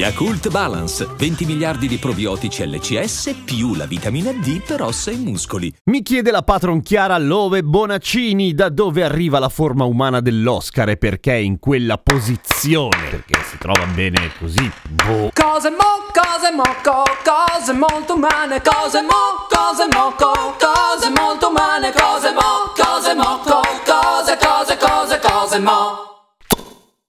Yakult Balance, 20 miliardi di probiotici LCS più la vitamina D per ossa e muscoli. Mi chiede la patron Chiara Love Bonaccini da dove arriva la forma umana dell'Oscar e perché è in quella posizione. Perché si trova bene così. Boh. Cose mo, cose mo, co, cose molto umane, cose mo, cose mo, co, cose molto umane, cose mo, cose mo, co, cose, cose, cose, cose mo.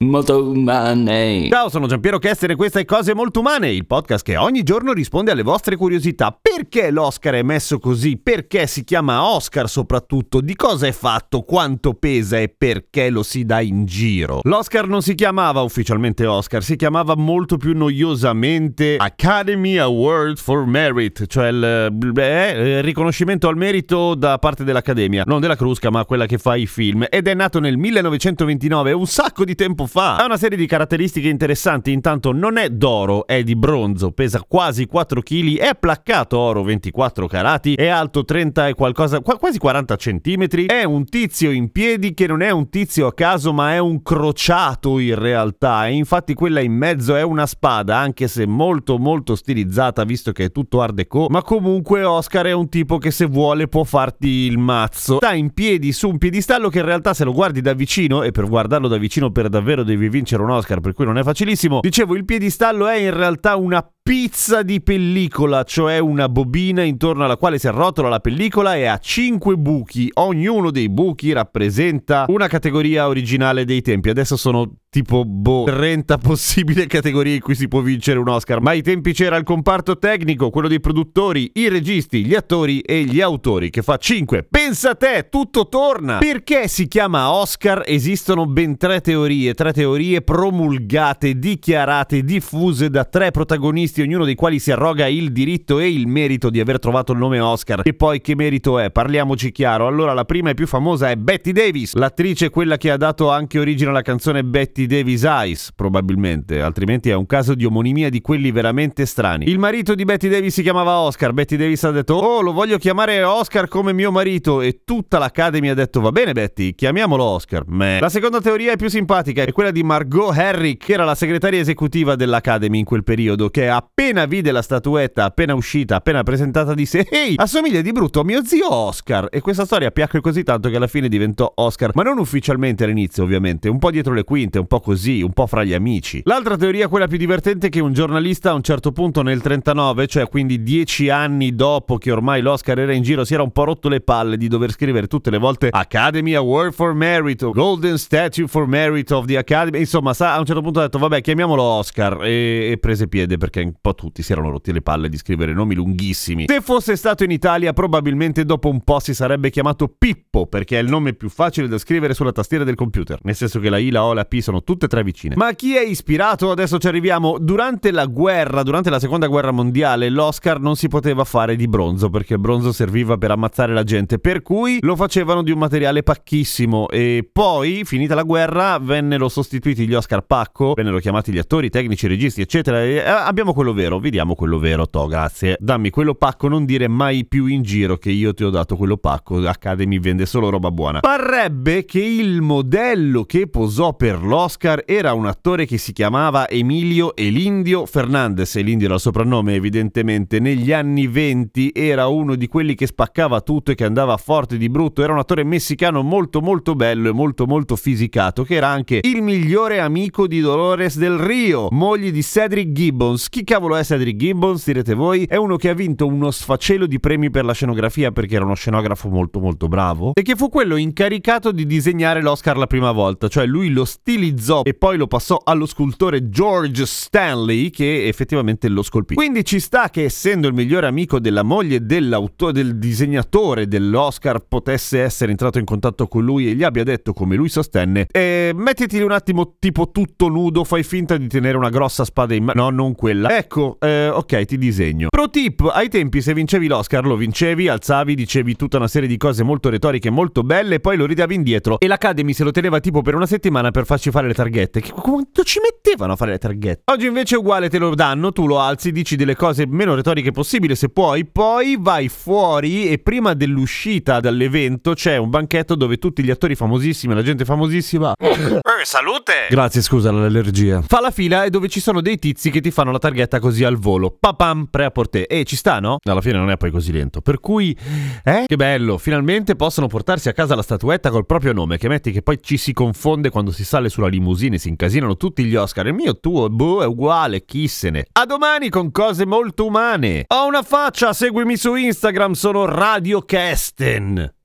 Molto umane. Ciao, sono Giampiero Kester e questa è Cose Molto Umane, il podcast che ogni giorno risponde alle vostre curiosità. Perché l'Oscar è messo così? Perché si chiama Oscar soprattutto? Di cosa è fatto? Quanto pesa e perché lo si dà in giro? L'Oscar non si chiamava ufficialmente Oscar, si chiamava molto più noiosamente Academy Award for Merit, cioè il, eh, il riconoscimento al merito da parte dell'Accademia, non della Crusca ma quella che fa i film. Ed è nato nel 1929, un sacco di tempo fa fa. Ha una serie di caratteristiche interessanti, intanto non è d'oro, è di bronzo, pesa quasi 4 kg, è placcato oro 24 carati, è alto 30 e qualcosa, quasi 40 cm, è un tizio in piedi che non è un tizio a caso ma è un crociato in realtà e infatti quella in mezzo è una spada anche se molto molto stilizzata visto che è tutto art deco, ma comunque Oscar è un tipo che se vuole può farti il mazzo. Sta in piedi su un piedistallo che in realtà se lo guardi da vicino e per guardarlo da vicino per davvero davvero devi vincere un Oscar, per cui non è facilissimo. Dicevo, il piedistallo è in realtà una pizza di pellicola, cioè una bobina intorno alla quale si arrotola la pellicola e ha 5 buchi. Ognuno dei buchi rappresenta una categoria originale dei tempi. Adesso sono tipo boh 30 possibili categorie in cui si può vincere un Oscar, ma ai tempi c'era il comparto tecnico, quello dei produttori, i registi, gli attori e gli autori che fa 5. Pensa a te, tutto torna. Perché si chiama Oscar? Esistono ben tre teorie, tre teorie promulgate, dichiarate, diffuse da tre protagonisti, ognuno dei quali si arroga il diritto e il merito di aver trovato il nome Oscar. E poi che merito è? Parliamoci chiaro. Allora la prima e più famosa è Betty Davis, l'attrice quella che ha dato anche origine alla canzone Betty Davis Eyes, probabilmente, altrimenti è un caso di omonimia di quelli veramente strani. Il marito di Betty Davis si chiamava Oscar, Betty Davis ha detto "Oh, lo voglio chiamare Oscar come mio marito" e tutta l'Academy ha detto "Va bene Betty, chiamiamolo Oscar". Meh. La seconda teoria è più simpatica, è quella di Margot Herrick, che era la segretaria esecutiva dell'Academy in quel periodo, che appena vide la statuetta appena uscita, appena presentata disse "Ehi, assomiglia di brutto a mio zio Oscar". E questa storia piacque così tanto che alla fine diventò Oscar, ma non ufficialmente all'inizio, ovviamente, un po' dietro le quinte, un po' così, un po' fra gli amici. L'altra teoria, quella più divertente, è che un giornalista a un certo punto nel 39, cioè quindi dieci anni dopo che ormai l'Oscar era in giro, si era un po' rotto le palle di dover scrivere tutte le volte Academy Award for Merit, Golden Statue for Merit of the Academy. Insomma, sa, a un certo punto ha detto, vabbè, chiamiamolo Oscar. E, e prese piede perché un po' tutti si erano rotti le palle di scrivere nomi lunghissimi. Se fosse stato in Italia, probabilmente dopo un po' si sarebbe chiamato Pippo, perché è il nome più facile da scrivere sulla tastiera del computer. Nel senso che la I, la O la P sono tutte e tre vicine. Ma chi è ispirato? Adesso ci arriviamo. Durante la guerra, durante la seconda guerra mondiale, l'Oscar non si poteva fare di bronzo perché il bronzo serviva per ammazzare la gente, per cui lo facevano di un materiale pacchissimo e poi, finita la guerra, vennero sostituiti gli Oscar pacco, vennero chiamati gli attori, tecnici, registi, eccetera. E, eh, abbiamo quello vero, vediamo quello vero, to, grazie. Dammi quello pacco, non dire mai più in giro che io ti ho dato quello pacco, Academy vende solo roba buona. Parrebbe che il modello che posò per l'Oscar era un attore che si chiamava Emilio Elindio Fernandez, Elindio era il soprannome evidentemente, negli anni 20 era uno di quelli che spaccava tutto e che andava forte di brutto, era un attore messicano molto molto bello e molto molto fisicato, che era anche il migliore amico di Dolores del Rio, moglie di Cedric Gibbons. Chi cavolo è Cedric Gibbons, direte voi? È uno che ha vinto uno sfacelo di premi per la scenografia perché era uno scenografo molto molto bravo e che fu quello incaricato di disegnare l'Oscar la prima volta, cioè lui lo stilizzò e poi lo passò allo scultore George Stanley che effettivamente lo scolpì. Quindi ci sta che essendo il migliore amico della moglie dell'autore, del disegnatore dell'Oscar potesse essere entrato in contatto con lui e gli abbia detto come lui sostenne eh, mettiti un attimo tipo tutto nudo, fai finta di tenere una grossa spada in mano. No, non quella. Ecco, eh, ok, ti disegno. Pro tip, ai tempi se vincevi l'Oscar lo vincevi, alzavi, dicevi tutta una serie di cose molto retoriche, molto belle, poi lo ridavi indietro e l'Academy se lo teneva tipo per una settimana per farci fare le targhette. Che quanto ci mettevano a fare le targhette? Oggi invece è uguale, te lo danno, tu lo alzi, dici delle cose meno retoriche possibile se puoi, poi vai fuori e prima dell'uscita dall'evento c'è un banchetto dove tutti gli attori famosissimi, la gente famosissima... Eh, salute! Grazie, scusa l'allergia. Fa la fila e dove ci sono dei tizi che ti fanno la targhetta così al volo. Papam, pre a porte. E ci sta, no? Alla fine non è poi così lento. Per cui, eh? Che bello, finalmente possono portarsi a casa la statuetta col proprio nome. Che metti che poi ci si confonde quando si sale sulla limousine e si incasinano tutti gli Oscar. Il mio tuo, boh, è uguale, chi se ne. A domani con cose molto umane. Ho una faccia, seguimi su Instagram, sono Radio Kesten.